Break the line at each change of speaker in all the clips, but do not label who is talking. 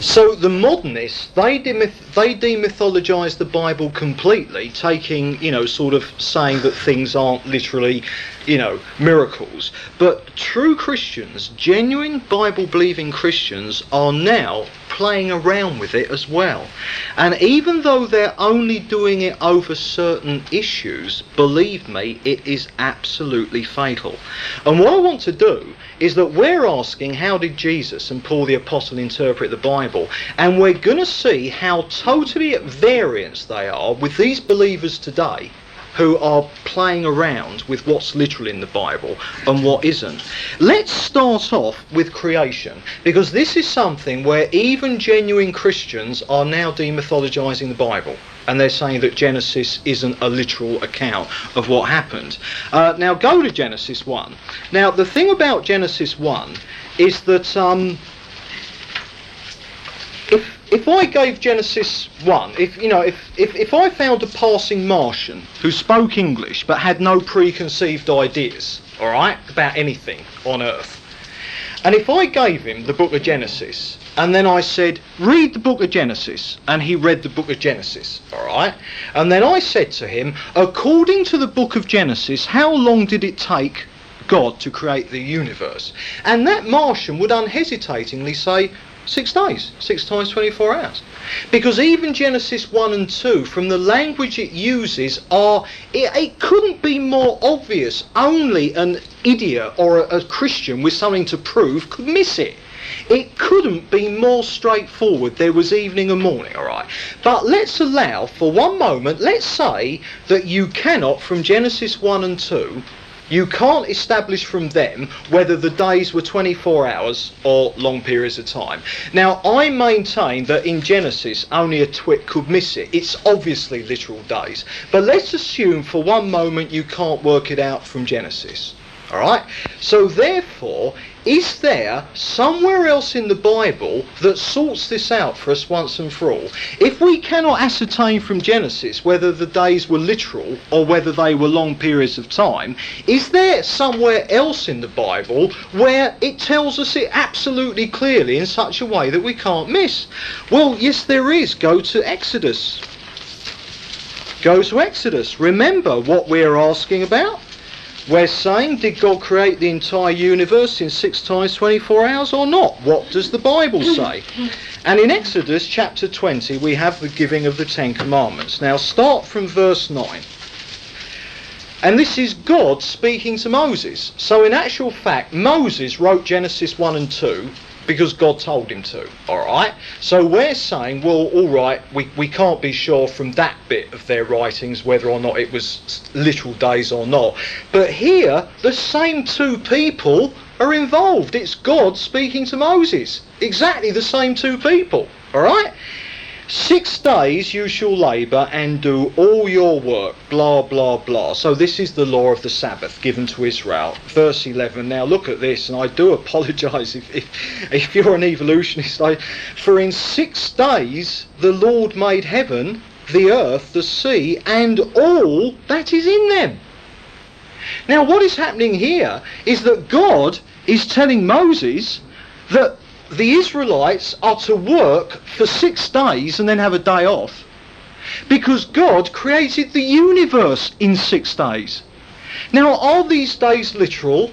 So the modernists, they, demyth- they demythologise the Bible completely, taking, you know, sort of saying that things aren't literally, you know, miracles. But true Christians, genuine Bible believing Christians, are now playing around with it as well. And even though they're only doing it over certain issues, believe me, it is absolutely fatal. And what I want to do is that we're asking how did Jesus and Paul the Apostle interpret the Bible? And we're going to see how totally at variance they are with these believers today who are playing around with what's literal in the Bible and what isn't. Let's start off with creation because this is something where even genuine Christians are now demythologizing the Bible and they're saying that Genesis isn't a literal account of what happened. Uh, now go to Genesis 1. Now the thing about Genesis 1 is that um, if I gave Genesis 1, if you know, if, if, if I found a passing Martian who spoke English but had no preconceived ideas, alright, about anything on Earth, and if I gave him the book of Genesis, and then I said, read the book of Genesis, and he read the book of Genesis, alright, and then I said to him, according to the book of Genesis, how long did it take God to create the universe? And that Martian would unhesitatingly say, Six days, six times 24 hours. Because even Genesis 1 and 2, from the language it uses, are it, it couldn't be more obvious. Only an idiot or a, a Christian with something to prove could miss it. It couldn't be more straightforward. There was evening and morning, all right. But let's allow, for one moment, let's say that you cannot, from Genesis 1 and 2, you can't establish from them whether the days were 24 hours or long periods of time. Now, I maintain that in Genesis only a twit could miss it. It's obviously literal days. But let's assume for one moment you can't work it out from Genesis. Alright? So therefore, is there somewhere else in the Bible that sorts this out for us once and for all? If we cannot ascertain from Genesis whether the days were literal or whether they were long periods of time, is there somewhere else in the Bible where it tells us it absolutely clearly in such a way that we can't miss? Well, yes, there is. Go to Exodus. Go to Exodus. Remember what we're asking about? We're saying, did God create the entire universe in six times 24 hours or not? What does the Bible say? And in Exodus chapter 20, we have the giving of the Ten Commandments. Now, start from verse 9. And this is God speaking to Moses. So, in actual fact, Moses wrote Genesis 1 and 2 because God told him to. All right. So we're saying, well, all right, we, we can't be sure from that bit of their writings whether or not it was literal days or not. But here, the same two people are involved. It's God speaking to Moses. Exactly the same two people. All right. Six days you shall labour and do all your work, blah, blah, blah. So this is the law of the Sabbath given to Israel. Verse 11. Now look at this, and I do apologise if, if, if you're an evolutionist. I, for in six days the Lord made heaven, the earth, the sea, and all that is in them. Now what is happening here is that God is telling Moses that the Israelites are to work for six days and then have a day off because God created the universe in six days. Now, are these days literal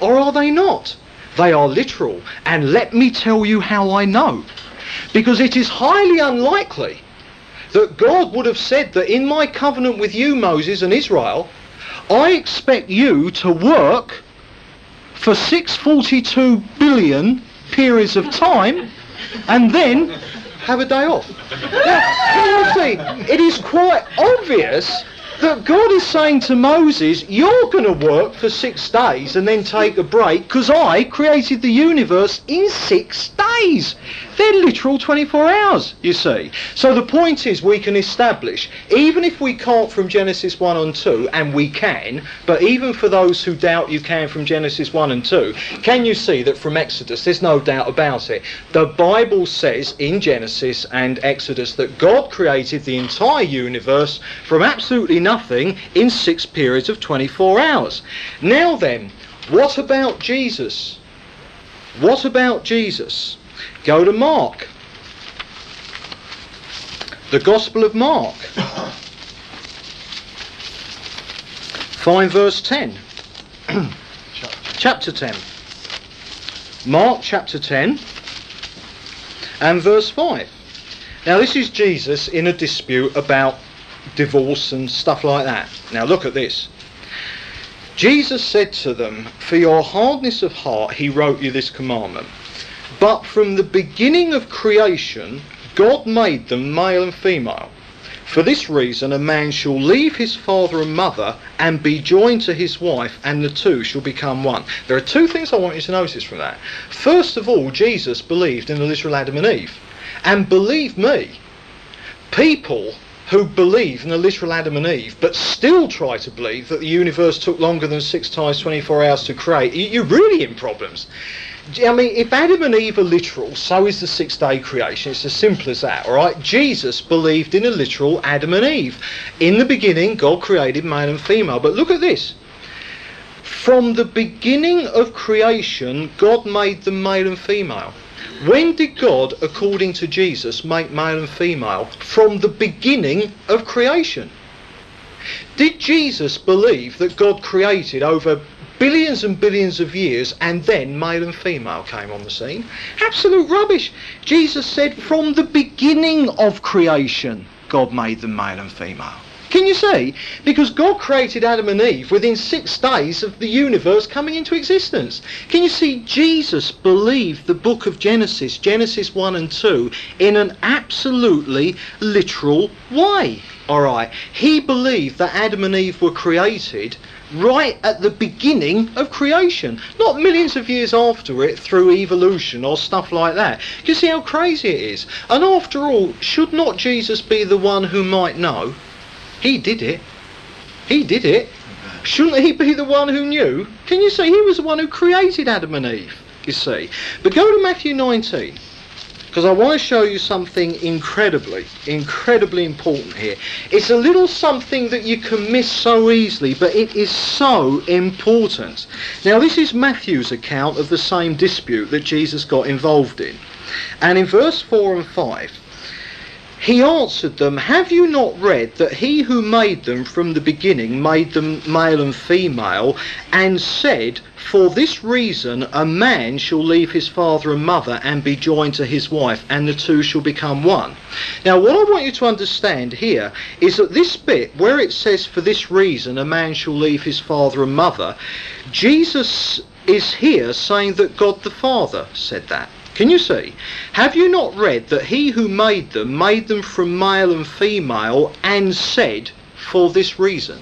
or are they not? They are literal. And let me tell you how I know. Because it is highly unlikely that God would have said that in my covenant with you, Moses and Israel, I expect you to work for 642 billion periods of time and then have a day off. Now, see, it is quite obvious that God is saying to Moses, you're going to work for six days and then take a break because I created the universe in six days. They're literal 24 hours, you see. So the point is we can establish, even if we can't from Genesis 1 and 2, and we can, but even for those who doubt you can from Genesis 1 and 2, can you see that from Exodus, there's no doubt about it. The Bible says in Genesis and Exodus that God created the entire universe from absolutely nothing in six periods of 24 hours. Now then, what about Jesus? What about Jesus? Go to Mark. The Gospel of Mark. Find verse 10. chapter 10. Mark chapter 10 and verse 5. Now, this is Jesus in a dispute about divorce and stuff like that. Now, look at this. Jesus said to them, For your hardness of heart, he wrote you this commandment. But from the beginning of creation, God made them male and female. For this reason, a man shall leave his father and mother and be joined to his wife, and the two shall become one. There are two things I want you to notice from that. First of all, Jesus believed in the literal Adam and Eve. And believe me, people who believe in the literal Adam and Eve, but still try to believe that the universe took longer than six times 24 hours to create, you're really in problems. I mean, if Adam and Eve are literal, so is the six day creation. It's as simple as that, all right? Jesus believed in a literal Adam and Eve. In the beginning, God created male and female. But look at this. From the beginning of creation, God made them male and female. When did God, according to Jesus, make male and female? From the beginning of creation. Did Jesus believe that God created over billions and billions of years and then male and female came on the scene? Absolute rubbish. Jesus said from the beginning of creation, God made them male and female. Can you see? Because God created Adam and Eve within six days of the universe coming into existence. Can you see? Jesus believed the book of Genesis, Genesis 1 and 2, in an absolutely literal way. Alright, he believed that Adam and Eve were created right at the beginning of creation, not millions of years after it through evolution or stuff like that. Can you see how crazy it is? And after all, should not Jesus be the one who might know? He did it. He did it. Shouldn't he be the one who knew? Can you see? He was the one who created Adam and Eve, you see. But go to Matthew 19, because I want to show you something incredibly, incredibly important here. It's a little something that you can miss so easily, but it is so important. Now, this is Matthew's account of the same dispute that Jesus got involved in. And in verse 4 and 5, he answered them, Have you not read that he who made them from the beginning made them male and female, and said, For this reason a man shall leave his father and mother and be joined to his wife, and the two shall become one? Now, what I want you to understand here is that this bit, where it says, For this reason a man shall leave his father and mother, Jesus is here saying that God the Father said that. Can you see? Have you not read that he who made them made them from male and female and said, for this reason?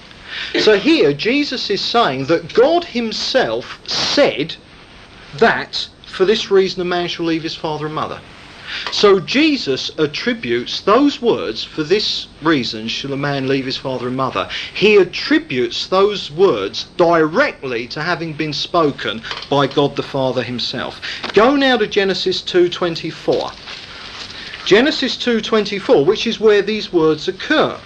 So here Jesus is saying that God himself said that for this reason a man shall leave his father and mother. So Jesus attributes those words, for this reason shall a man leave his father and mother. He attributes those words directly to having been spoken by God the Father himself. Go now to Genesis 2:24. Genesis 2:24, which is where these words occur.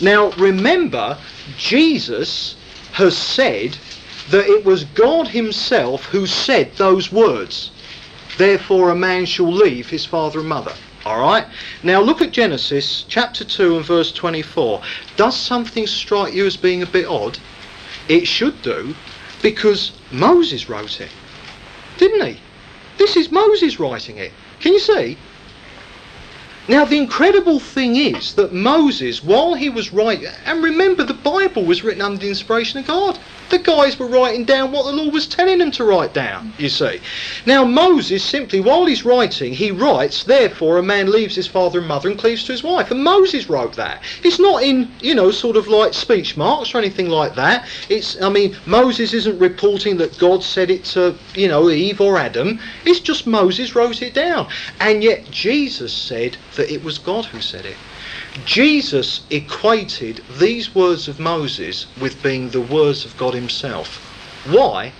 Now remember, Jesus has said that it was God himself who said those words. Therefore, a man shall leave his father and mother. All right? Now look at Genesis chapter 2 and verse 24. Does something strike you as being a bit odd? It should do, because Moses wrote it. Didn't he? This is Moses writing it. Can you see? Now, the incredible thing is that Moses, while he was writing, and remember the Bible was written under the inspiration of God. The guys were writing down what the Lord was telling them to write down, you see. Now, Moses simply, while he's writing, he writes, therefore a man leaves his father and mother and cleaves to his wife. And Moses wrote that. It's not in, you know, sort of like speech marks or anything like that. It's, I mean, Moses isn't reporting that God said it to, you know, Eve or Adam. It's just Moses wrote it down. And yet Jesus said that it was God who said it. Jesus equated these words of Moses with being the words of God Himself. Why?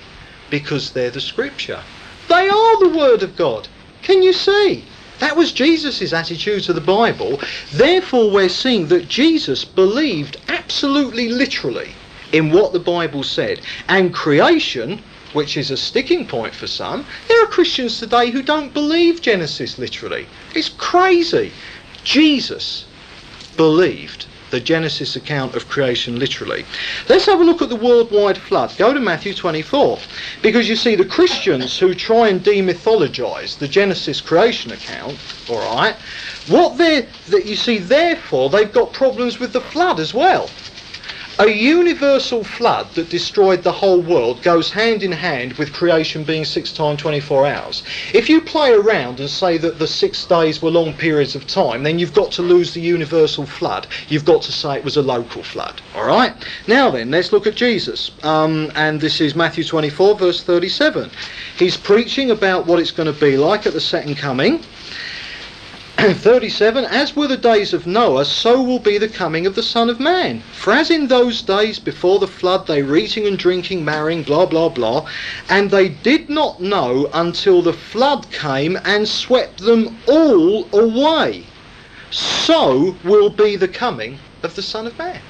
Because they're the Scripture. They are the Word of God. Can you see? That was Jesus' attitude to the Bible. Therefore, we're seeing that Jesus believed absolutely literally in what the Bible said. And creation, which is a sticking point for some, there are Christians today who don't believe Genesis literally. It's crazy. Jesus believed the Genesis account of creation literally. Let's have a look at the worldwide flood. Go to Matthew 24. Because you see, the Christians who try and demythologize the Genesis creation account, alright, what they that you see, therefore, they've got problems with the flood as well. A universal flood that destroyed the whole world goes hand in hand with creation being six times 24 hours. If you play around and say that the six days were long periods of time, then you've got to lose the universal flood. You've got to say it was a local flood. All right? Now then, let's look at Jesus. Um, and this is Matthew 24, verse 37. He's preaching about what it's going to be like at the second coming. 37 As were the days of Noah, so will be the coming of the Son of Man. For as in those days before the flood they were eating and drinking, marrying, blah, blah, blah, and they did not know until the flood came and swept them all away. So will be the coming of the Son of Man.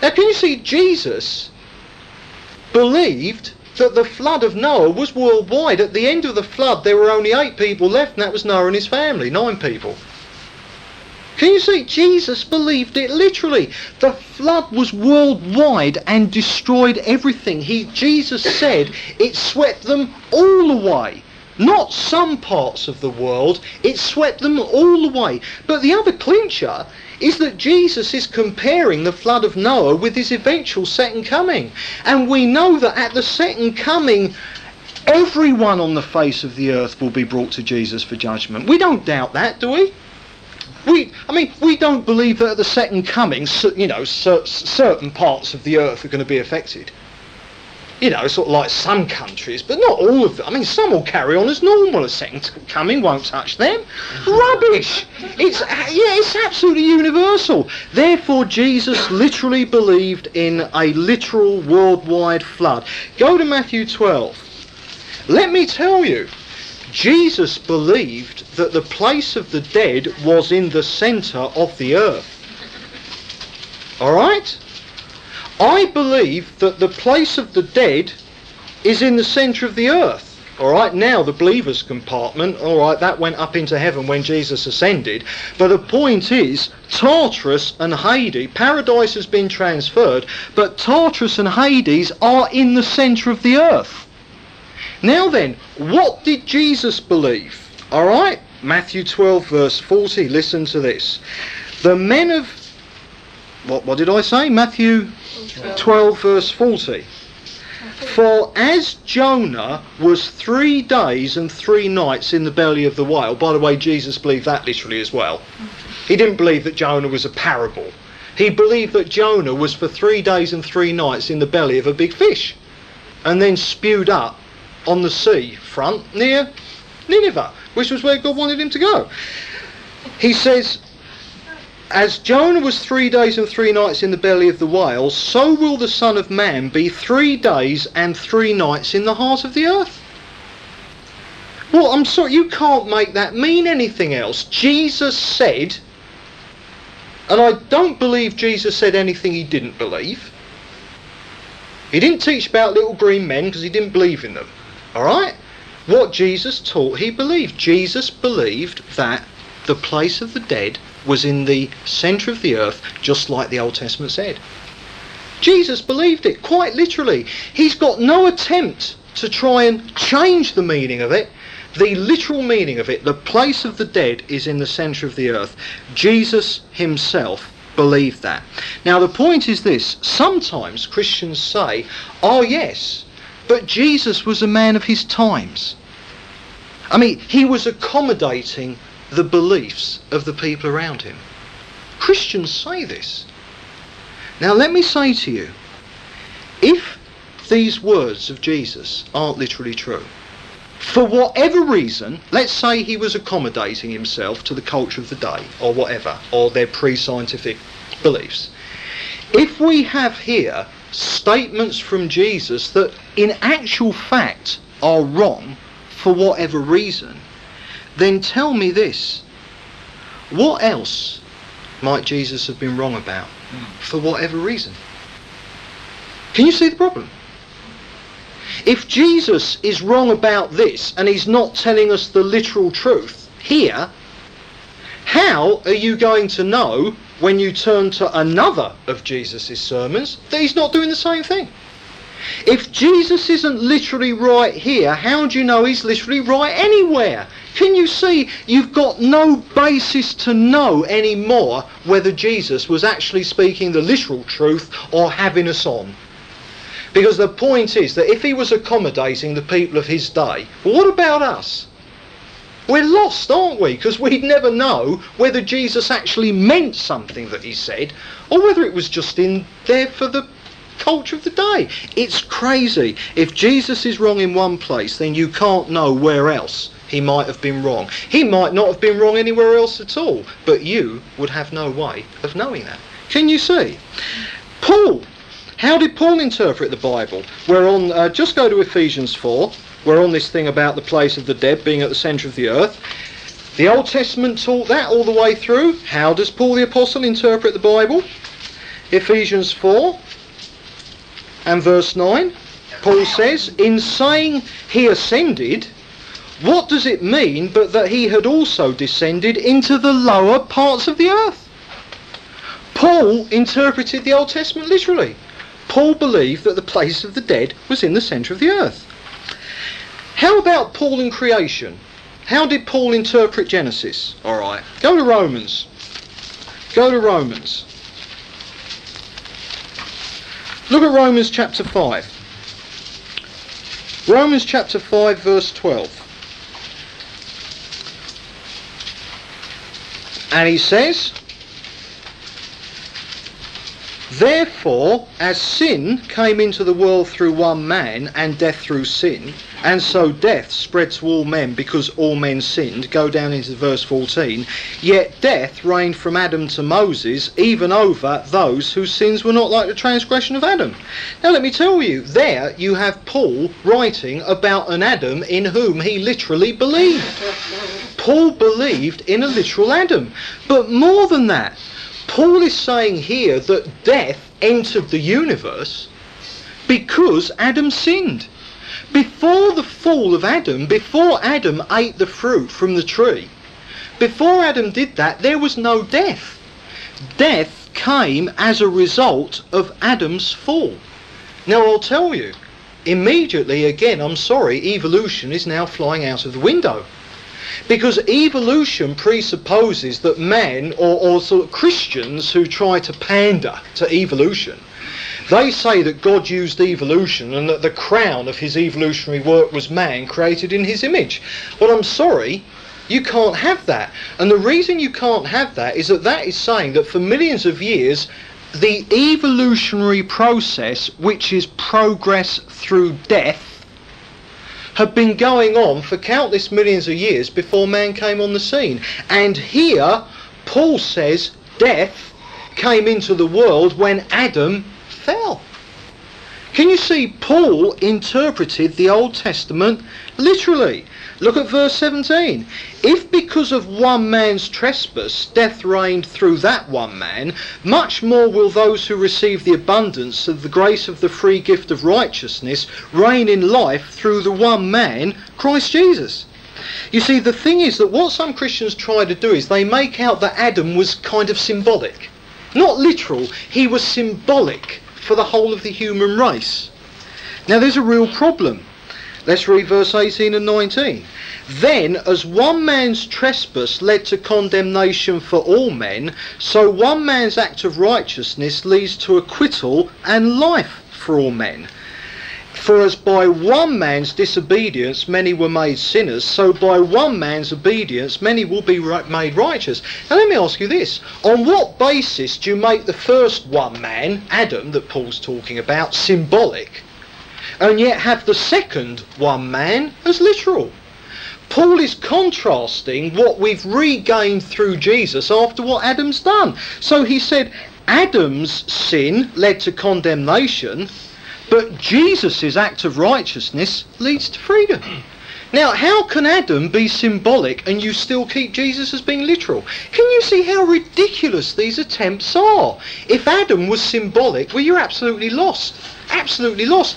Now, can you see Jesus believed that the flood of Noah was worldwide. At the end of the flood, there were only eight people left, and that was Noah and his family, nine people. Can you see? Jesus believed it literally. The flood was worldwide and destroyed everything. He, Jesus said it swept them all away. Not some parts of the world, it swept them all away. But the other clincher is that Jesus is comparing the flood of Noah with his eventual second coming. And we know that at the second coming, everyone on the face of the earth will be brought to Jesus for judgment. We don't doubt that, do we? We, I mean, we don't believe that at the second coming, you know, certain parts of the earth are going to be affected you know, sort of like some countries, but not all of them. I mean, some will carry on as normal. A second coming won't touch them. Rubbish! It's uh, yeah, it's absolutely universal. Therefore, Jesus literally believed in a literal worldwide flood. Go to Matthew 12. Let me tell you, Jesus believed that the place of the dead was in the centre of the earth. All right? I believe that the place of the dead is in the centre of the earth. All right, now the believers' compartment, all right, that went up into heaven when Jesus ascended. But the point is, Tartarus and Hades, paradise has been transferred, but Tartarus and Hades are in the centre of the earth. Now then, what did Jesus believe? All right, Matthew 12, verse 40, listen to this. The men of, what, what did I say? Matthew 12 verse 40. For as Jonah was three days and three nights in the belly of the whale, by the way, Jesus believed that literally as well. He didn't believe that Jonah was a parable. He believed that Jonah was for three days and three nights in the belly of a big fish and then spewed up on the sea front near Nineveh, which was where God wanted him to go. He says, as Jonah was three days and three nights in the belly of the whale, so will the Son of Man be three days and three nights in the heart of the earth. Well, I'm sorry, you can't make that mean anything else. Jesus said, and I don't believe Jesus said anything he didn't believe. He didn't teach about little green men because he didn't believe in them. Alright? What Jesus taught, he believed. Jesus believed that the place of the dead was in the centre of the earth, just like the Old Testament said. Jesus believed it, quite literally. He's got no attempt to try and change the meaning of it. The literal meaning of it, the place of the dead, is in the centre of the earth. Jesus himself believed that. Now, the point is this sometimes Christians say, oh, yes, but Jesus was a man of his times. I mean, he was accommodating the beliefs of the people around him. Christians say this. Now, let me say to you if these words of Jesus aren't literally true, for whatever reason, let's say he was accommodating himself to the culture of the day, or whatever, or their pre scientific beliefs. If we have here statements from Jesus that in actual fact are wrong for whatever reason, then tell me this. What else might Jesus have been wrong about for whatever reason? Can you see the problem? If Jesus is wrong about this and he's not telling us the literal truth here, How are you going to know when you turn to another of Jesus' sermons that he's not doing the same thing? If Jesus isn't literally right here, how do you know he's literally right anywhere? Can you see you've got no basis to know anymore whether Jesus was actually speaking the literal truth or having us on? Because the point is that if he was accommodating the people of his day, well, what about us? We're lost, aren't we? Because we'd never know whether Jesus actually meant something that he said or whether it was just in there for the culture of the day. It's crazy. If Jesus is wrong in one place, then you can't know where else he might have been wrong. He might not have been wrong anywhere else at all, but you would have no way of knowing that. Can you see? Paul. How did Paul interpret the Bible? We're on, uh, just go to Ephesians 4. We're on this thing about the place of the dead being at the centre of the earth. The Old Testament taught that all the way through. How does Paul the Apostle interpret the Bible? Ephesians 4 and verse 9. Paul says, In saying he ascended, what does it mean but that he had also descended into the lower parts of the earth? Paul interpreted the Old Testament literally. Paul believed that the place of the dead was in the centre of the earth. How about Paul in creation? How did Paul interpret Genesis? All right, go to Romans. Go to Romans. Look at Romans chapter 5. Romans chapter 5, verse 12. And he says, Therefore, as sin came into the world through one man, and death through sin, and so death spread to all men because all men sinned, go down into verse 14, yet death reigned from Adam to Moses, even over those whose sins were not like the transgression of Adam. Now let me tell you, there you have Paul writing about an Adam in whom he literally believed. Paul believed in a literal Adam. But more than that, Paul is saying here that death entered the universe because Adam sinned. Before the fall of Adam, before Adam ate the fruit from the tree, before Adam did that, there was no death. Death came as a result of Adam's fall. Now I'll tell you, immediately again, I'm sorry, evolution is now flying out of the window. Because evolution presupposes that men, or, or sort of Christians who try to pander to evolution, they say that God used evolution and that the crown of his evolutionary work was man created in his image. Well, I'm sorry, you can't have that. And the reason you can't have that is that that is saying that for millions of years, the evolutionary process, which is progress through death, had been going on for countless millions of years before man came on the scene. And here, Paul says death came into the world when Adam fell. Can you see Paul interpreted the Old Testament literally? Look at verse 17. If because of one man's trespass death reigned through that one man, much more will those who receive the abundance of the grace of the free gift of righteousness reign in life through the one man, Christ Jesus. You see, the thing is that what some Christians try to do is they make out that Adam was kind of symbolic. Not literal, he was symbolic for the whole of the human race. Now there's a real problem. Let's read verse 18 and 19. Then, as one man's trespass led to condemnation for all men, so one man's act of righteousness leads to acquittal and life for all men. For as by one man's disobedience many were made sinners, so by one man's obedience many will be made righteous. Now let me ask you this. On what basis do you make the first one man, Adam, that Paul's talking about, symbolic? and yet have the second one man as literal. Paul is contrasting what we've regained through Jesus after what Adam's done. So he said Adam's sin led to condemnation, but Jesus' act of righteousness leads to freedom. Now, how can Adam be symbolic and you still keep Jesus as being literal? Can you see how ridiculous these attempts are? If Adam was symbolic, well, you're absolutely lost. Absolutely lost.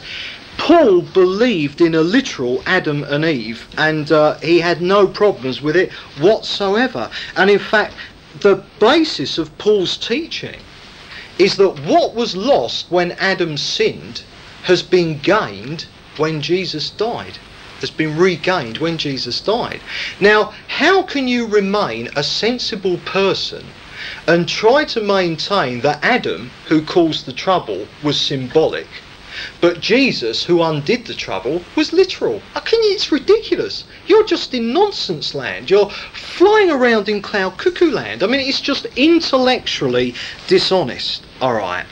Paul believed in a literal Adam and Eve, and uh, he had no problems with it whatsoever. And in fact, the basis of Paul's teaching is that what was lost when Adam sinned has been gained when Jesus died. Has been regained when Jesus died. Now, how can you remain a sensible person and try to maintain that Adam, who caused the trouble, was symbolic? But Jesus, who undid the trouble, was literal. I can it's ridiculous. You're just in nonsense land. You're flying around in cloud cuckoo land. I mean, it's just intellectually dishonest. All right.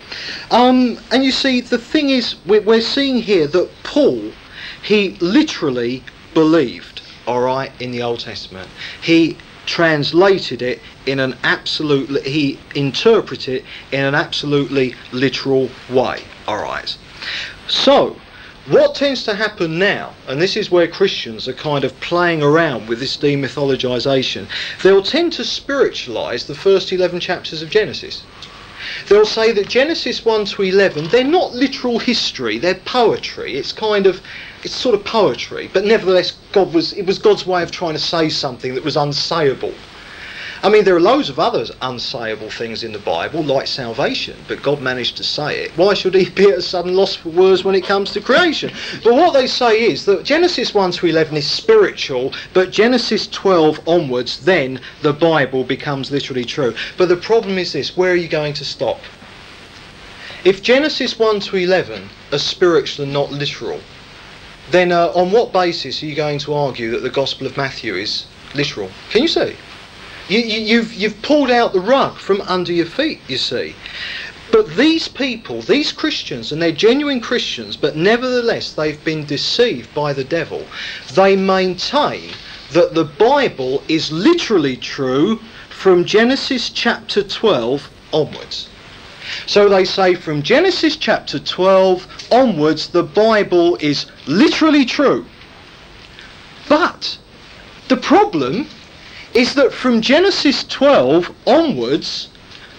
Um, and you see, the thing is, we're, we're seeing here that Paul, he literally believed, all right, in the Old Testament. He translated it in an absolutely, he interpreted it in an absolutely literal way. All right. So, what tends to happen now, and this is where Christians are kind of playing around with this demythologisation, they'll tend to spiritualise the first 11 chapters of Genesis. They'll say that Genesis 1 to 11, they're not literal history, they're poetry. It's kind of, it's sort of poetry, but nevertheless, God was, it was God's way of trying to say something that was unsayable. I mean, there are loads of other unsayable things in the Bible, like salvation, but God managed to say it. Why should he be at a sudden loss for words when it comes to creation? But what they say is that Genesis 1 to 11 is spiritual, but Genesis 12 onwards, then the Bible becomes literally true. But the problem is this where are you going to stop? If Genesis 1 to 11 are spiritual and not literal, then uh, on what basis are you going to argue that the Gospel of Matthew is literal? Can you see? You, you, you've, you've pulled out the rug from under your feet, you see. But these people, these Christians, and they're genuine Christians, but nevertheless they've been deceived by the devil, they maintain that the Bible is literally true from Genesis chapter 12 onwards. So they say from Genesis chapter 12 onwards, the Bible is literally true. But the problem is that from Genesis 12 onwards,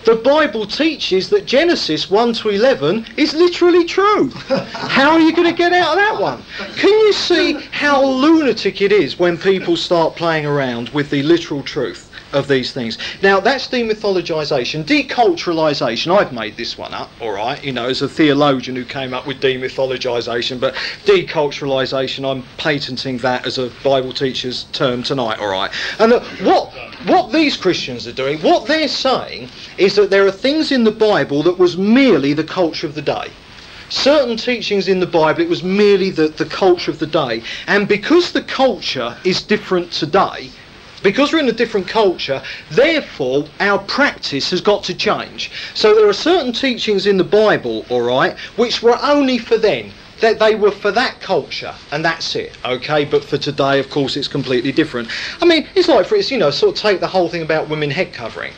the Bible teaches that Genesis 1 to 11 is literally true. How are you going to get out of that one? Can you see how lunatic it is when people start playing around with the literal truth? Of these things. Now, that's demythologisation. Deculturalisation, I've made this one up, all right, you know, as a theologian who came up with demythologisation, but deculturalisation, I'm patenting that as a Bible teacher's term tonight, all right. And uh, what, what these Christians are doing, what they're saying is that there are things in the Bible that was merely the culture of the day certain teachings in the Bible, it was merely the, the culture of the day. And because the culture is different today, because we're in a different culture, therefore our practice has got to change. So there are certain teachings in the Bible, all right, which were only for then. That they were for that culture, and that's it, okay? But for today, of course, it's completely different. I mean, it's like, for it's, you know, sort of take the whole thing about women head covering.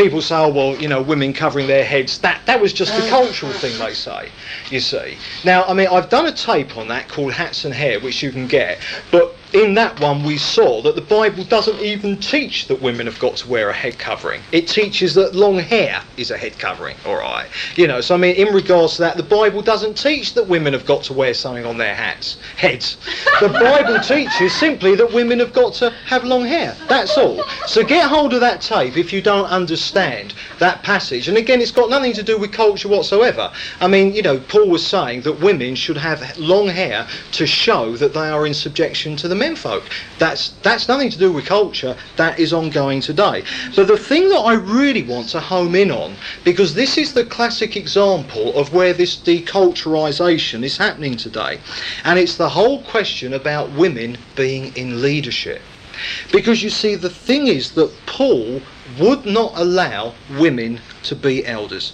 People say, oh, well, you know, women covering their heads, that, that was just a cultural thing, they say, you see. Now, I mean, I've done a tape on that called Hats and Hair, which you can get, but in that one we saw that the Bible doesn't even teach that women have got to wear a head covering. It teaches that long hair is a head covering, alright. You know, so I mean in regards to that, the Bible doesn't teach that women have got to wear something on their hats heads. The Bible teaches simply that women have got to have long hair. That's all. So get hold of that tape if you don't understand that passage. And again it's got nothing to do with culture whatsoever. I mean, you know, Paul was saying that women should have long hair to show that they are in subjection to the menfolk. That's that's nothing to do with culture. That is ongoing today. So the thing that I really want to home in on, because this is the classic example of where this deculturisation is happening today, and it's the whole question about women being in leadership. Because you see, the thing is that Paul would not allow women to be elders.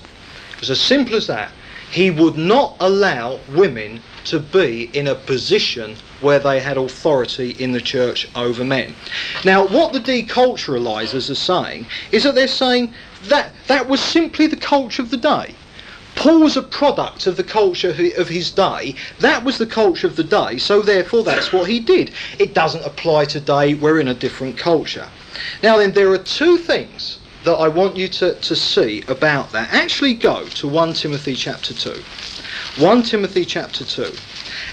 It was as simple as that. He would not allow women to be in a position where they had authority in the church over men. Now, what the deculturalisers are saying is that they're saying that that was simply the culture of the day. Paul was a product of the culture of his day. That was the culture of the day, so therefore that's what he did. It doesn't apply today, we're in a different culture. Now then, there are two things that I want you to, to see about that. Actually go to 1 Timothy chapter 2. 1 Timothy chapter 2.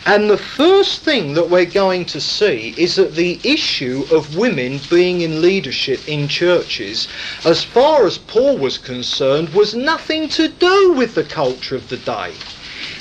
And the first thing that we're going to see is that the issue of women being in leadership in churches, as far as Paul was concerned, was nothing to do with the culture of the day.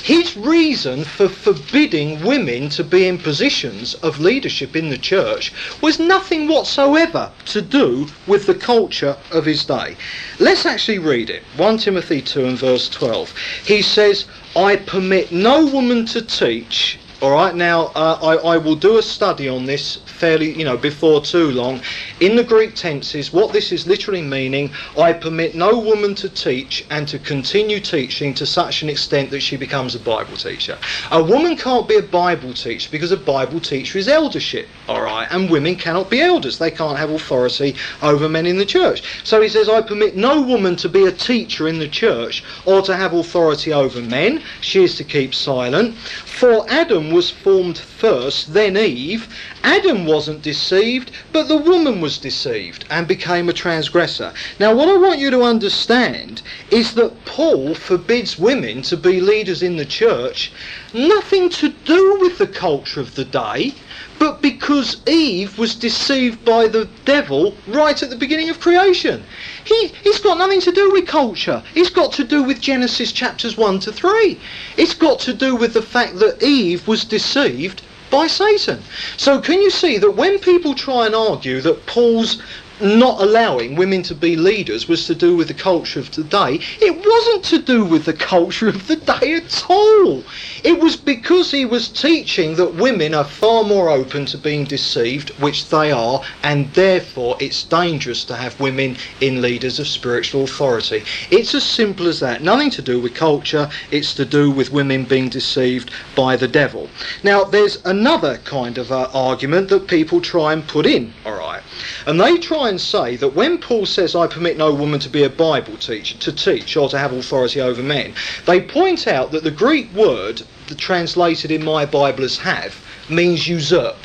His reason for forbidding women to be in positions of leadership in the church was nothing whatsoever to do with the culture of his day. Let's actually read it. 1 Timothy 2 and verse 12. He says, I permit no woman to teach all right, now uh, I, I will do a study on this fairly, you know, before too long. In the Greek tenses, what this is literally meaning, I permit no woman to teach and to continue teaching to such an extent that she becomes a Bible teacher. A woman can't be a Bible teacher because a Bible teacher is eldership, all right, and women cannot be elders. They can't have authority over men in the church. So he says, I permit no woman to be a teacher in the church or to have authority over men. She is to keep silent. For Adam was formed first, then Eve. Adam wasn't deceived, but the woman was deceived and became a transgressor. Now, what I want you to understand is that Paul forbids women to be leaders in the church, nothing to do with the culture of the day, but because Eve was deceived by the devil right at the beginning of creation. He, he's got nothing to do with culture. It's got to do with Genesis chapters 1 to 3. It's got to do with the fact that Eve was deceived by Satan. So can you see that when people try and argue that Paul's not allowing women to be leaders was to do with the culture of today. It wasn't to do with the culture of the day at all. It was because he was teaching that women are far more open to being deceived, which they are, and therefore it's dangerous to have women in leaders of spiritual authority. It's as simple as that. Nothing to do with culture, it's to do with women being deceived by the devil. Now, there's another kind of uh, argument that people try and put in, all right? And they try and say that when Paul says, I permit no woman to be a Bible teacher, to teach or to have authority over men, they point out that the Greek word translated in my Bible as have means usurp.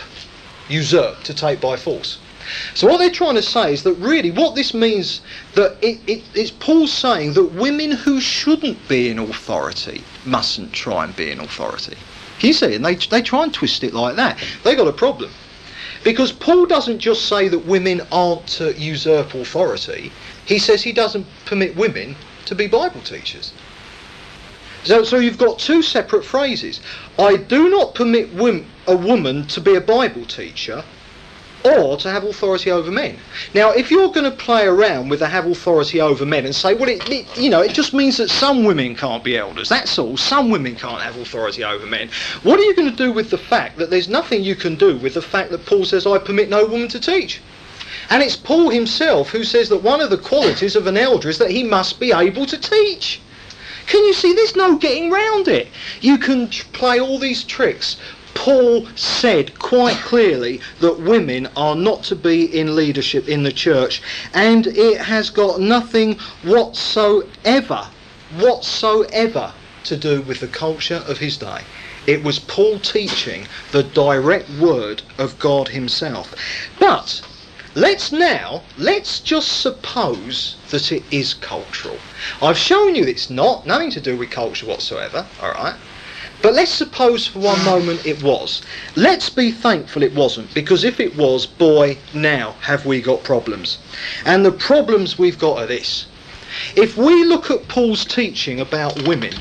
Usurp, to take by force. So what they're trying to say is that really what this means that it, it, it's Paul saying that women who shouldn't be in authority mustn't try and be in authority. You see? And they, they try and twist it like that. They got a problem. Because Paul doesn't just say that women aren't to usurp authority, he says he doesn't permit women to be Bible teachers. So, so you've got two separate phrases. I do not permit a woman to be a Bible teacher, or to have authority over men. Now, if you're going to play around with the have authority over men and say, well, it, it, you know, it just means that some women can't be elders. That's all. Some women can't have authority over men. What are you going to do with the fact that there's nothing you can do with the fact that Paul says, I permit no woman to teach? And it's Paul himself who says that one of the qualities of an elder is that he must be able to teach. Can you see? There's no getting round it. You can play all these tricks. Paul said quite clearly that women are not to be in leadership in the church, and it has got nothing whatsoever, whatsoever to do with the culture of his day. It was Paul teaching the direct word of God himself. But let's now, let's just suppose that it is cultural. I've shown you it's not, nothing to do with culture whatsoever, alright? But let's suppose for one moment it was. Let's be thankful it wasn't, because if it was, boy, now have we got problems. And the problems we've got are this. If we look at Paul's teaching about women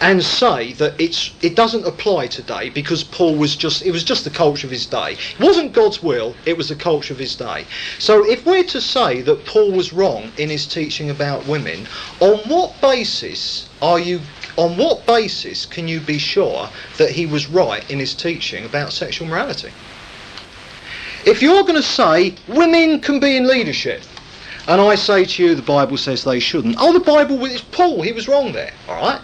and say that it's it doesn't apply today because Paul was just it was just the culture of his day. It wasn't God's will, it was the culture of his day. So if we're to say that Paul was wrong in his teaching about women, on what basis are you on what basis can you be sure that he was right in his teaching about sexual morality? If you're going to say women can be in leadership, and I say to you the Bible says they shouldn't, oh, the Bible is Paul, he was wrong there, all right?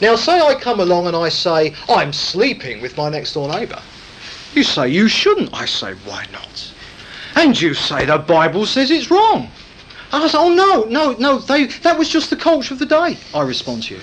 Now, say I come along and I say, I'm sleeping with my next door neighbour. You say, you shouldn't. I say, why not? And you say, the Bible says it's wrong. I say, oh, no, no, no, they, that was just the culture of the day, I respond to you.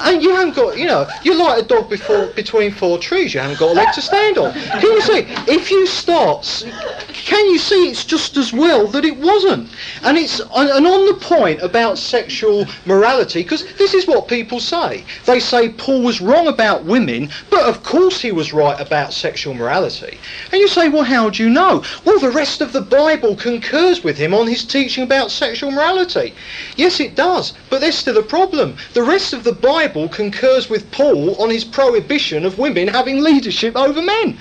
And you haven't got, you know, you're like a dog before, between four trees. You haven't got a leg to stand on. Can you see? If you start Can you see it's just as well that it wasn't? And it's and on the point about sexual morality, because this is what people say. They say Paul was wrong about women, but of course he was right about sexual morality. And you say, well, how do you know? Well, the rest of the Bible concurs with him on his teaching about sexual morality. Yes, it does, but there's still a problem. The rest of the Bible concurs with Paul on his prohibition of women having leadership over men.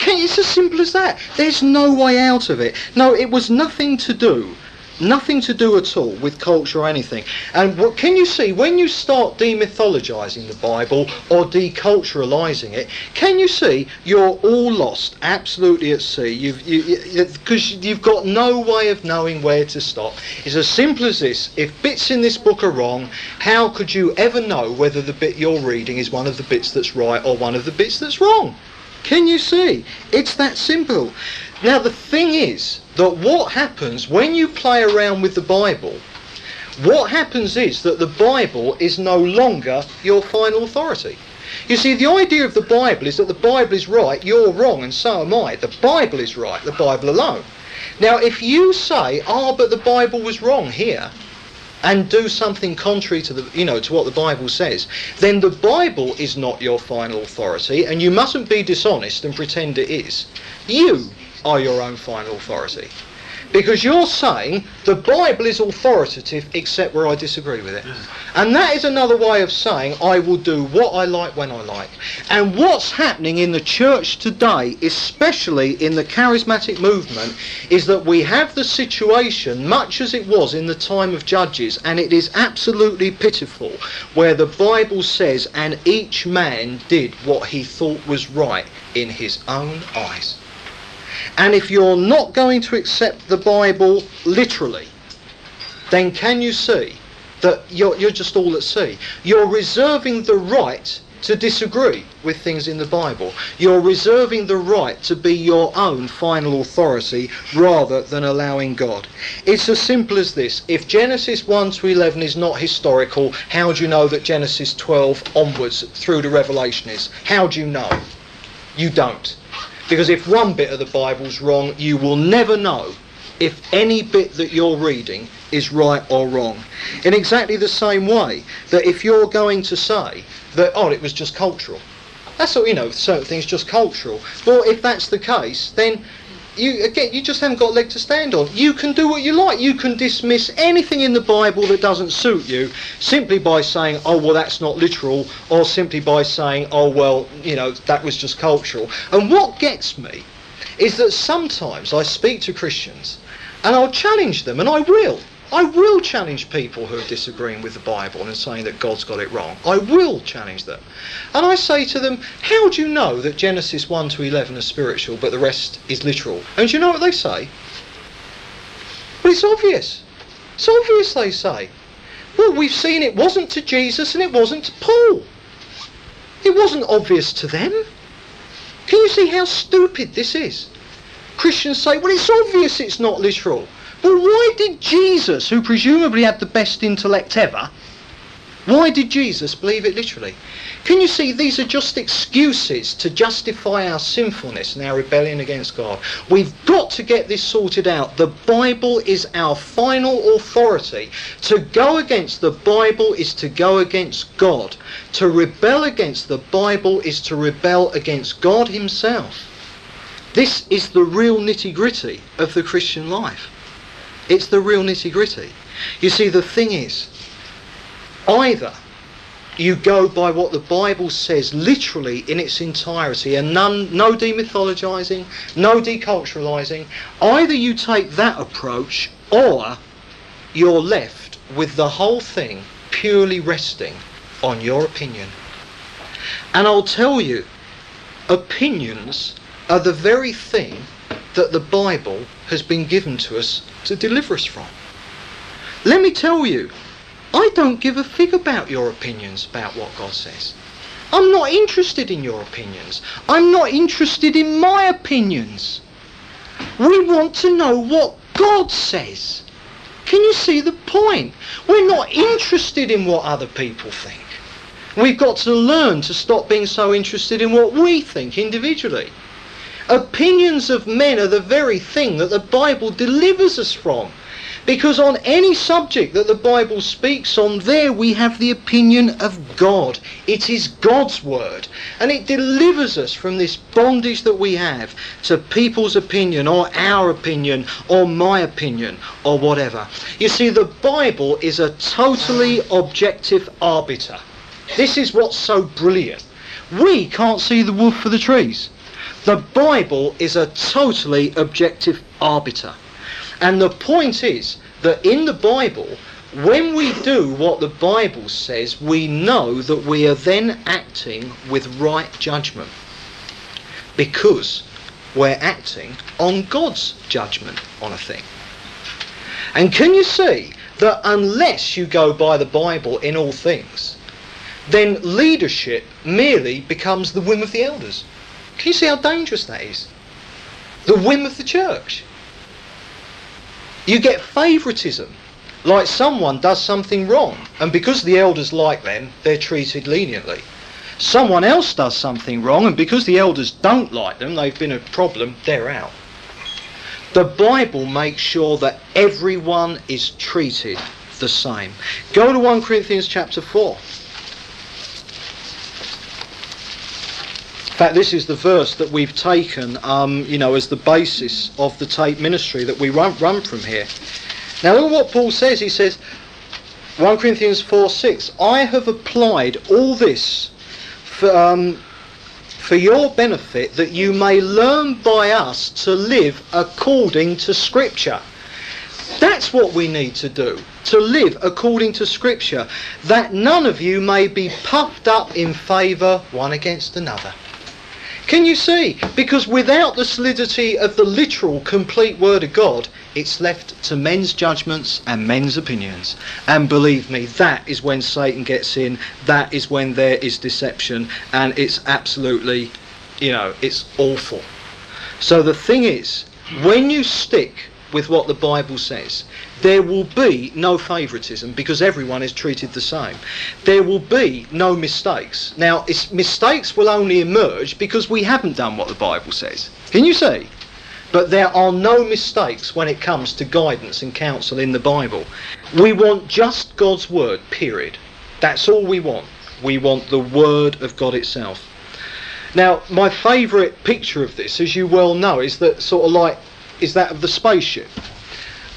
It's as simple as that. There's no way out of it. No, it was nothing to do, nothing to do at all with culture or anything. And what can you see when you start demythologizing the Bible or deculturalizing it? Can you see you're all lost, absolutely at sea? You've because you, you've got no way of knowing where to stop. It's as simple as this. If bits in this book are wrong, how could you ever know whether the bit you're reading is one of the bits that's right or one of the bits that's wrong? Can you see? It's that simple. Now, the thing is that what happens when you play around with the Bible, what happens is that the Bible is no longer your final authority. You see, the idea of the Bible is that the Bible is right, you're wrong, and so am I. The Bible is right, the Bible alone. Now, if you say, ah, oh, but the Bible was wrong here, and do something contrary to the you know to what the Bible says, then the Bible is not your final authority, and you mustn't be dishonest and pretend it is. You are your own final authority. Because you're saying the Bible is authoritative except where I disagree with it. And that is another way of saying I will do what I like when I like. And what's happening in the church today, especially in the charismatic movement, is that we have the situation, much as it was in the time of Judges, and it is absolutely pitiful, where the Bible says, and each man did what he thought was right in his own eyes. And if you're not going to accept the Bible literally, then can you see that you're, you're just all at sea? You're reserving the right to disagree with things in the Bible. You're reserving the right to be your own final authority rather than allowing God. It's as simple as this. If Genesis 1 to 11 is not historical, how do you know that Genesis 12 onwards through to Revelation is? How do you know? You don't. Because if one bit of the Bible's wrong, you will never know if any bit that you're reading is right or wrong. In exactly the same way that if you're going to say that, oh, it was just cultural, that's all, you know, certain things just cultural. Well, if that's the case, then you again you just haven't got a leg to stand on. You can do what you like. You can dismiss anything in the Bible that doesn't suit you simply by saying, "Oh well, that's not literal," or simply by saying, "Oh well, you know, that was just cultural." And what gets me is that sometimes I speak to Christians and I'll challenge them, and I will. I will challenge people who are disagreeing with the Bible and saying that God's got it wrong. I will challenge them. And I say to them, How do you know that Genesis 1 to 11 is spiritual but the rest is literal? And do you know what they say? Well, it's obvious. It's obvious, they say. Well, we've seen it wasn't to Jesus and it wasn't to Paul. It wasn't obvious to them. Can you see how stupid this is? Christians say, well, it's obvious it's not literal. Well, why did Jesus, who presumably had the best intellect ever, why did Jesus believe it literally? Can you see these are just excuses to justify our sinfulness and our rebellion against God? We've got to get this sorted out. The Bible is our final authority. To go against the Bible is to go against God. To rebel against the Bible is to rebel against God Himself. This is the real nitty gritty of the Christian life. It's the real nitty gritty. You see, the thing is, either you go by what the Bible says literally in its entirety and none, no demythologizing, no deculturalizing, either you take that approach or you're left with the whole thing purely resting on your opinion. And I'll tell you, opinions are the very thing that the Bible has been given to us to deliver us from. Let me tell you, I don't give a fig about your opinions about what God says. I'm not interested in your opinions. I'm not interested in my opinions. We want to know what God says. Can you see the point? We're not interested in what other people think. We've got to learn to stop being so interested in what we think individually. Opinions of men are the very thing that the Bible delivers us from. Because on any subject that the Bible speaks on, there we have the opinion of God. It is God's word. And it delivers us from this bondage that we have to people's opinion or our opinion or my opinion or whatever. You see, the Bible is a totally objective arbiter. This is what's so brilliant. We can't see the wood for the trees. The Bible is a totally objective arbiter. And the point is that in the Bible, when we do what the Bible says, we know that we are then acting with right judgment. Because we're acting on God's judgment on a thing. And can you see that unless you go by the Bible in all things, then leadership merely becomes the whim of the elders. Can you see how dangerous that is? The whim of the church. You get favouritism. Like someone does something wrong, and because the elders like them, they're treated leniently. Someone else does something wrong, and because the elders don't like them, they've been a problem, they're out. The Bible makes sure that everyone is treated the same. Go to 1 Corinthians chapter 4. Fact, this is the verse that we've taken, um, you know, as the basis of the Tate ministry that we run, run from here. Now, look at what Paul says. He says, 1 Corinthians 4 6, I have applied all this for, um, for your benefit that you may learn by us to live according to Scripture. That's what we need to do, to live according to Scripture, that none of you may be puffed up in favour one against another. Can you see? Because without the solidity of the literal, complete Word of God, it's left to men's judgments and men's opinions. And believe me, that is when Satan gets in, that is when there is deception, and it's absolutely, you know, it's awful. So the thing is, when you stick with what the Bible says, there will be no favouritism because everyone is treated the same. There will be no mistakes. Now, mistakes will only emerge because we haven't done what the Bible says. Can you see? But there are no mistakes when it comes to guidance and counsel in the Bible. We want just God's word, period. That's all we want. We want the word of God itself. Now, my favourite picture of this, as you well know, is that sort of like is that of the spaceship.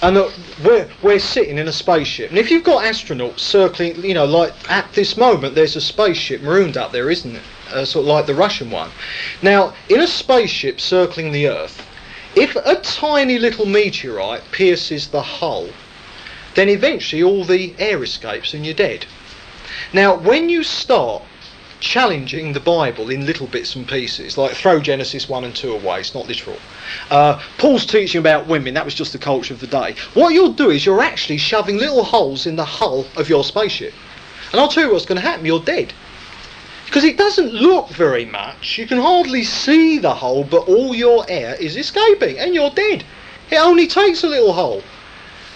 And that we're, we're sitting in a spaceship. And if you've got astronauts circling, you know, like at this moment, there's a spaceship marooned up there, isn't it? Uh, sort of like the Russian one. Now, in a spaceship circling the Earth, if a tiny little meteorite pierces the hull, then eventually all the air escapes and you're dead. Now, when you start challenging the Bible in little bits and pieces, like throw Genesis 1 and 2 away, it's not literal. Uh, Paul's teaching about women, that was just the culture of the day. What you'll do is you're actually shoving little holes in the hull of your spaceship. And I'll tell you what's going to happen, you're dead. Because it doesn't look very much, you can hardly see the hole, but all your air is escaping, and you're dead. It only takes a little hole.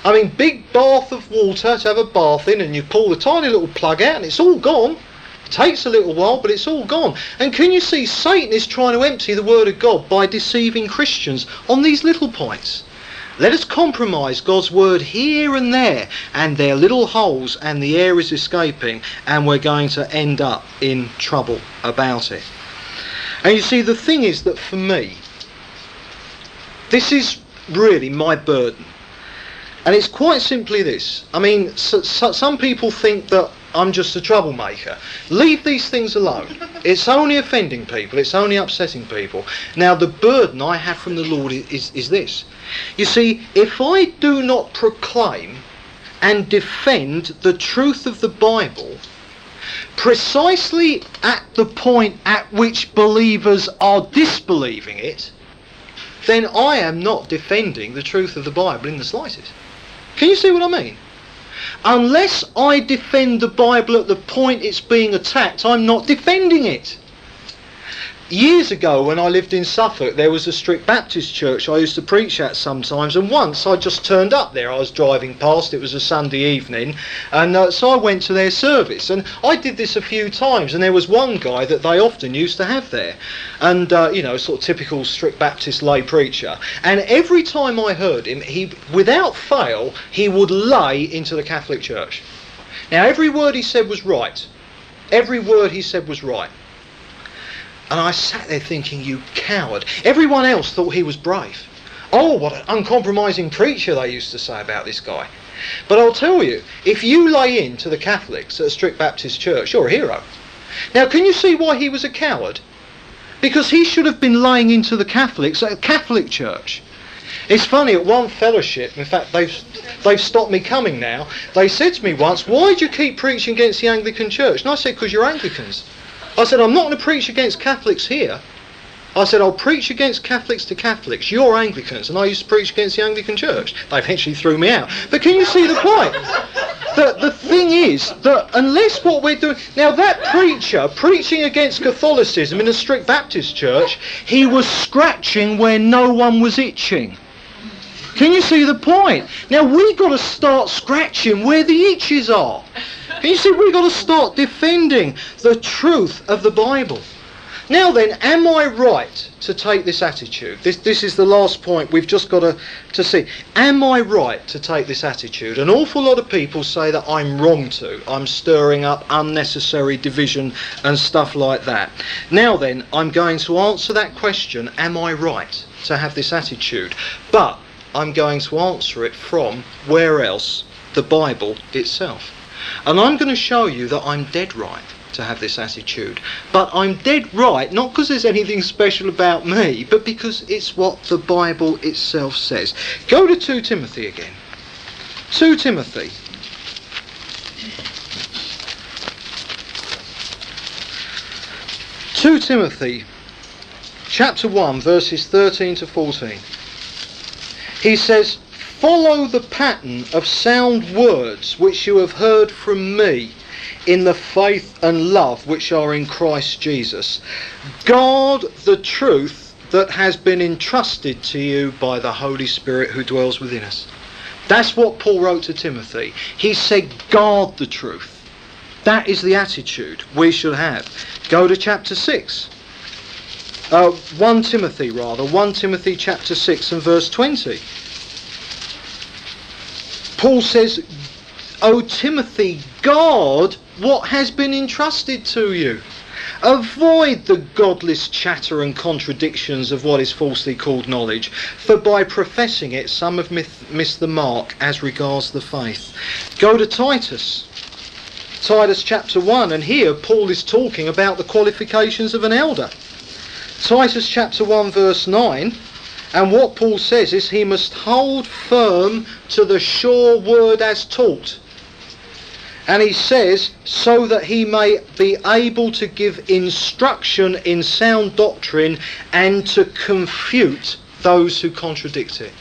I mean, big bath of water to have a bath in, and you pull the tiny little plug out, and it's all gone takes a little while, but it's all gone. And can you see Satan is trying to empty the Word of God by deceiving Christians on these little points? Let us compromise God's word here and there, and there are little holes, and the air is escaping, and we're going to end up in trouble about it. And you see, the thing is that for me, this is really my burden. And it's quite simply this. I mean, so, so, some people think that I'm just a troublemaker. Leave these things alone. It's only offending people, it's only upsetting people. Now, the burden I have from the Lord is, is this. You see, if I do not proclaim and defend the truth of the Bible, precisely at the point at which believers are disbelieving it, then I am not defending the truth of the Bible in the slightest. Can you see what I mean? Unless I defend the Bible at the point it's being attacked, I'm not defending it. Years ago when I lived in Suffolk, there was a strict Baptist church I used to preach at sometimes, and once I just turned up there. I was driving past, it was a Sunday evening, and uh, so I went to their service. And I did this a few times, and there was one guy that they often used to have there, and uh, you know, sort of typical strict Baptist lay preacher. And every time I heard him, he, without fail, he would lay into the Catholic Church. Now, every word he said was right. Every word he said was right. And I sat there thinking, you coward. Everyone else thought he was brave. Oh, what an uncompromising preacher they used to say about this guy. But I'll tell you, if you lay in to the Catholics at a strict Baptist church, you're a hero. Now, can you see why he was a coward? Because he should have been laying into the Catholics at a Catholic church. It's funny, at one fellowship, in fact, they've, they've stopped me coming now, they said to me once, Why do you keep preaching against the Anglican Church? And I said, Because you're Anglicans. I said, I'm not going to preach against Catholics here. I said, I'll preach against Catholics to Catholics. You're Anglicans. And I used to preach against the Anglican Church. They eventually threw me out. But can you see the point? The, the thing is that unless what we're doing. Now, that preacher preaching against Catholicism in a strict Baptist church, he was scratching where no one was itching. Can you see the point? Now, we've got to start scratching where the itches are. And you see, we've got to start defending the truth of the Bible. Now then, am I right to take this attitude? This, this is the last point we've just got to, to see. Am I right to take this attitude? An awful lot of people say that I'm wrong to. I'm stirring up unnecessary division and stuff like that. Now then, I'm going to answer that question, am I right to have this attitude? But I'm going to answer it from where else? The Bible itself. And I'm going to show you that I'm dead right to have this attitude. But I'm dead right, not because there's anything special about me, but because it's what the Bible itself says. Go to 2 Timothy again. 2 Timothy. Two Timothy, chapter one, verses thirteen to fourteen. He says, Follow the pattern of sound words which you have heard from me in the faith and love which are in Christ Jesus. Guard the truth that has been entrusted to you by the Holy Spirit who dwells within us. That's what Paul wrote to Timothy. He said, guard the truth. That is the attitude we should have. Go to chapter 6. Uh, 1 Timothy, rather. 1 Timothy chapter 6 and verse 20. Paul says, O Timothy, guard what has been entrusted to you. Avoid the godless chatter and contradictions of what is falsely called knowledge, for by professing it some have missed the mark as regards the faith. Go to Titus. Titus chapter 1, and here Paul is talking about the qualifications of an elder. Titus chapter 1, verse 9. And what Paul says is he must hold firm to the sure word as taught. And he says, so that he may be able to give instruction in sound doctrine and to confute those who contradict it.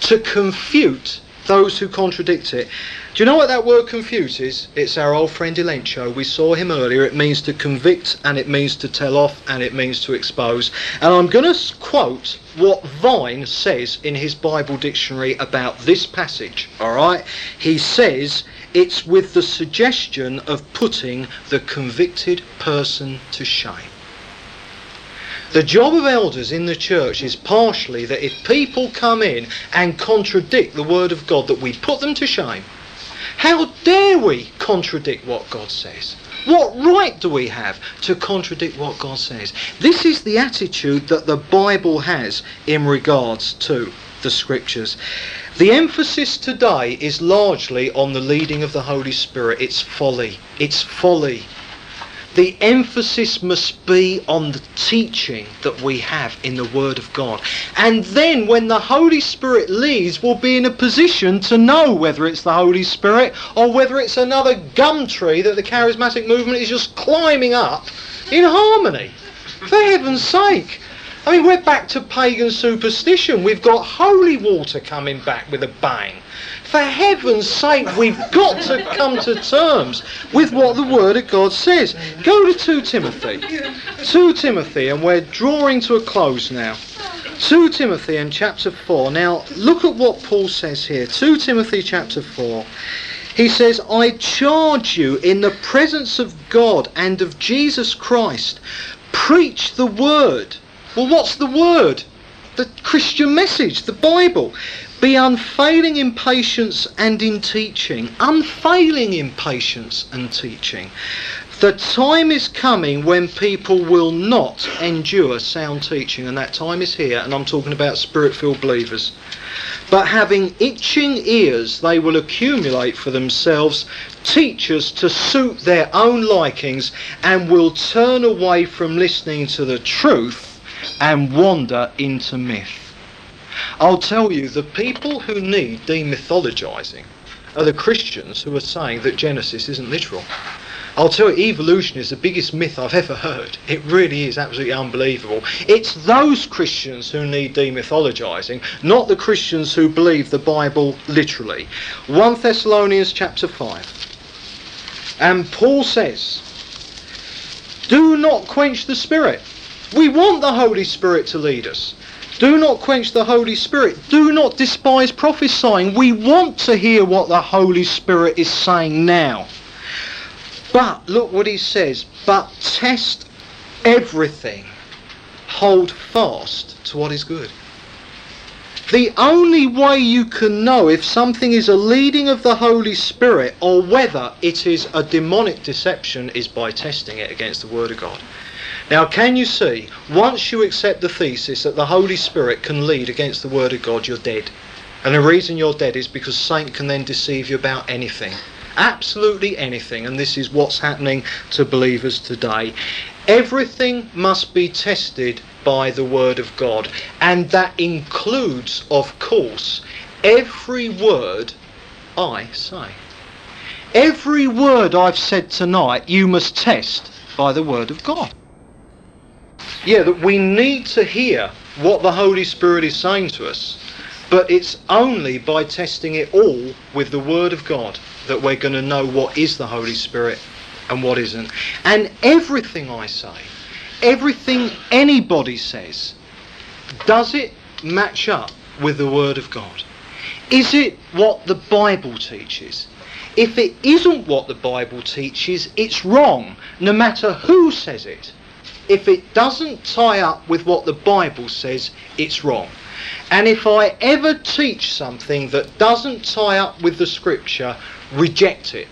To confute those who contradict it. Do you know what that word confute is? It's our old friend Elencho. We saw him earlier. It means to convict and it means to tell off and it means to expose. And I'm going to quote what Vine says in his Bible dictionary about this passage. All right? He says it's with the suggestion of putting the convicted person to shame. The job of elders in the church is partially that if people come in and contradict the word of God, that we put them to shame how dare we contradict what God says? What right do we have to contradict what God says? This is the attitude that the Bible has in regards to the scriptures. The emphasis today is largely on the leading of the Holy Spirit. It's folly. It's folly the emphasis must be on the teaching that we have in the Word of God. And then when the Holy Spirit leads, we'll be in a position to know whether it's the Holy Spirit or whether it's another gum tree that the charismatic movement is just climbing up in harmony. For heaven's sake. I mean, we're back to pagan superstition. We've got holy water coming back with a bang. For heaven's sake, we've got to come to terms with what the Word of God says. Go to 2 Timothy. 2 Timothy, and we're drawing to a close now. 2 Timothy and chapter 4. Now, look at what Paul says here. 2 Timothy chapter 4. He says, I charge you in the presence of God and of Jesus Christ, preach the word. Well, what's the word? The Christian message, the Bible. Be unfailing in patience and in teaching. Unfailing in patience and teaching. The time is coming when people will not endure sound teaching, and that time is here, and I'm talking about spirit filled believers. But having itching ears, they will accumulate for themselves teachers to suit their own likings and will turn away from listening to the truth and wander into myth. I'll tell you, the people who need demythologizing are the Christians who are saying that Genesis isn't literal. I'll tell you, evolution is the biggest myth I've ever heard. It really is absolutely unbelievable. It's those Christians who need demythologizing, not the Christians who believe the Bible literally. 1 Thessalonians chapter 5. And Paul says, Do not quench the Spirit. We want the Holy Spirit to lead us. Do not quench the Holy Spirit. Do not despise prophesying. We want to hear what the Holy Spirit is saying now. But look what he says. But test everything. Hold fast to what is good. The only way you can know if something is a leading of the Holy Spirit or whether it is a demonic deception is by testing it against the Word of God. Now, can you see, once you accept the thesis that the Holy Spirit can lead against the Word of God, you're dead. And the reason you're dead is because Satan can then deceive you about anything. Absolutely anything. And this is what's happening to believers today. Everything must be tested by the Word of God. And that includes, of course, every word I say. Every word I've said tonight, you must test by the Word of God. Yeah, that we need to hear what the Holy Spirit is saying to us, but it's only by testing it all with the Word of God that we're going to know what is the Holy Spirit and what isn't. And everything I say, everything anybody says, does it match up with the Word of God? Is it what the Bible teaches? If it isn't what the Bible teaches, it's wrong, no matter who says it if it doesn't tie up with what the Bible says, it's wrong. And if I ever teach something that doesn't tie up with the scripture, reject it.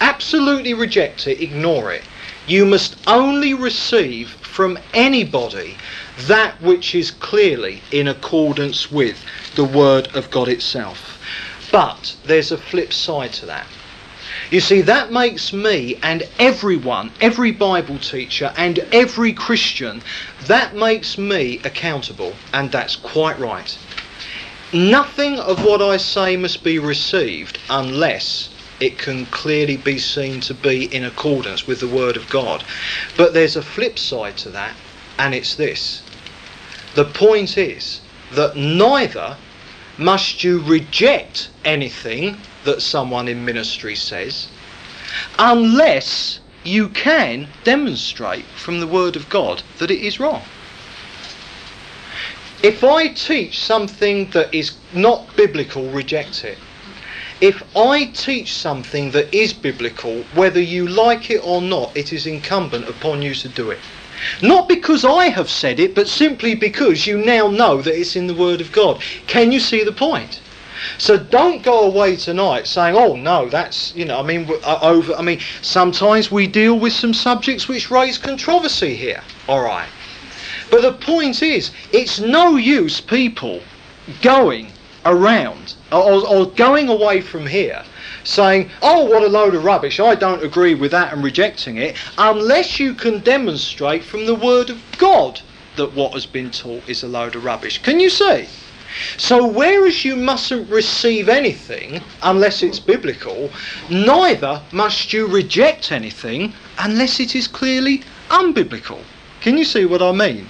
Absolutely reject it, ignore it. You must only receive from anybody that which is clearly in accordance with the Word of God itself. But there's a flip side to that. You see, that makes me and everyone, every Bible teacher and every Christian, that makes me accountable, and that's quite right. Nothing of what I say must be received unless it can clearly be seen to be in accordance with the Word of God. But there's a flip side to that, and it's this. The point is that neither must you reject anything that someone in ministry says unless you can demonstrate from the Word of God that it is wrong. If I teach something that is not biblical, reject it. If I teach something that is biblical, whether you like it or not, it is incumbent upon you to do it. Not because I have said it, but simply because you now know that it's in the Word of God. Can you see the point? So don't go away tonight saying, "Oh no, that's you know." I mean, uh, over. I mean, sometimes we deal with some subjects which raise controversy here. All right, but the point is, it's no use people going around or, or going away from here saying, oh, what a load of rubbish, I don't agree with that and rejecting it, unless you can demonstrate from the Word of God that what has been taught is a load of rubbish. Can you see? So, whereas you mustn't receive anything unless it's biblical, neither must you reject anything unless it is clearly unbiblical. Can you see what I mean?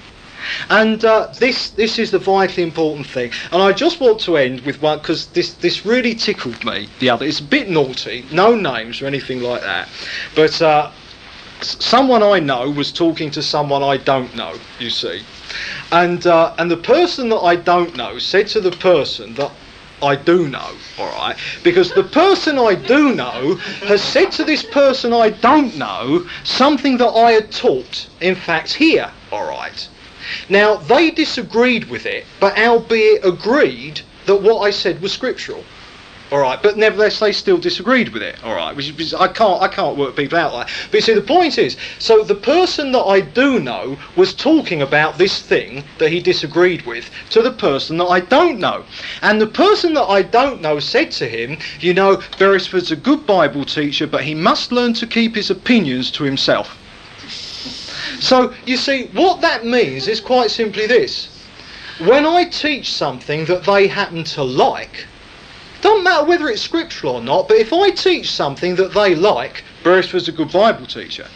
And uh, this this is the vitally important thing. And I just want to end with one because this this really tickled me. The other, it's a bit naughty, no names or anything like that, but. Uh, someone I know was talking to someone I don't know, you see. And, uh, and the person that I don't know said to the person that I do know, alright? Because the person I do know has said to this person I don't know something that I had taught, in fact, here, alright? Now, they disagreed with it, but albeit agreed that what I said was scriptural. All right, but nevertheless they still disagreed with it. All right, which is, I can't I can't work people out like. That. But you see, the point is, so the person that I do know was talking about this thing that he disagreed with to the person that I don't know, and the person that I don't know said to him, you know, Beresford's a good Bible teacher, but he must learn to keep his opinions to himself. So you see, what that means is quite simply this: when I teach something that they happen to like doesn't matter whether it's scriptural or not, but if I teach something that they like, Beresford's a good Bible teacher.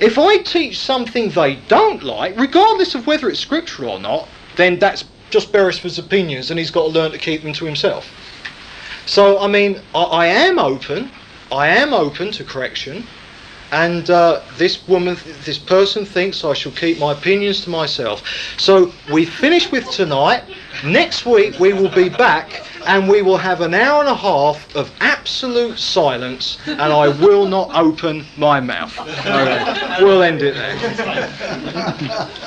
If I teach something they don't like, regardless of whether it's scriptural or not, then that's just Beresford's opinions and he's got to learn to keep them to himself. So, I mean, I, I am open, I am open to correction, and uh, this woman, this person thinks I shall keep my opinions to myself. So we finish with tonight. Next week we will be back and we will have an hour and a half of absolute silence and I will not open my mouth. Okay. We'll end it there.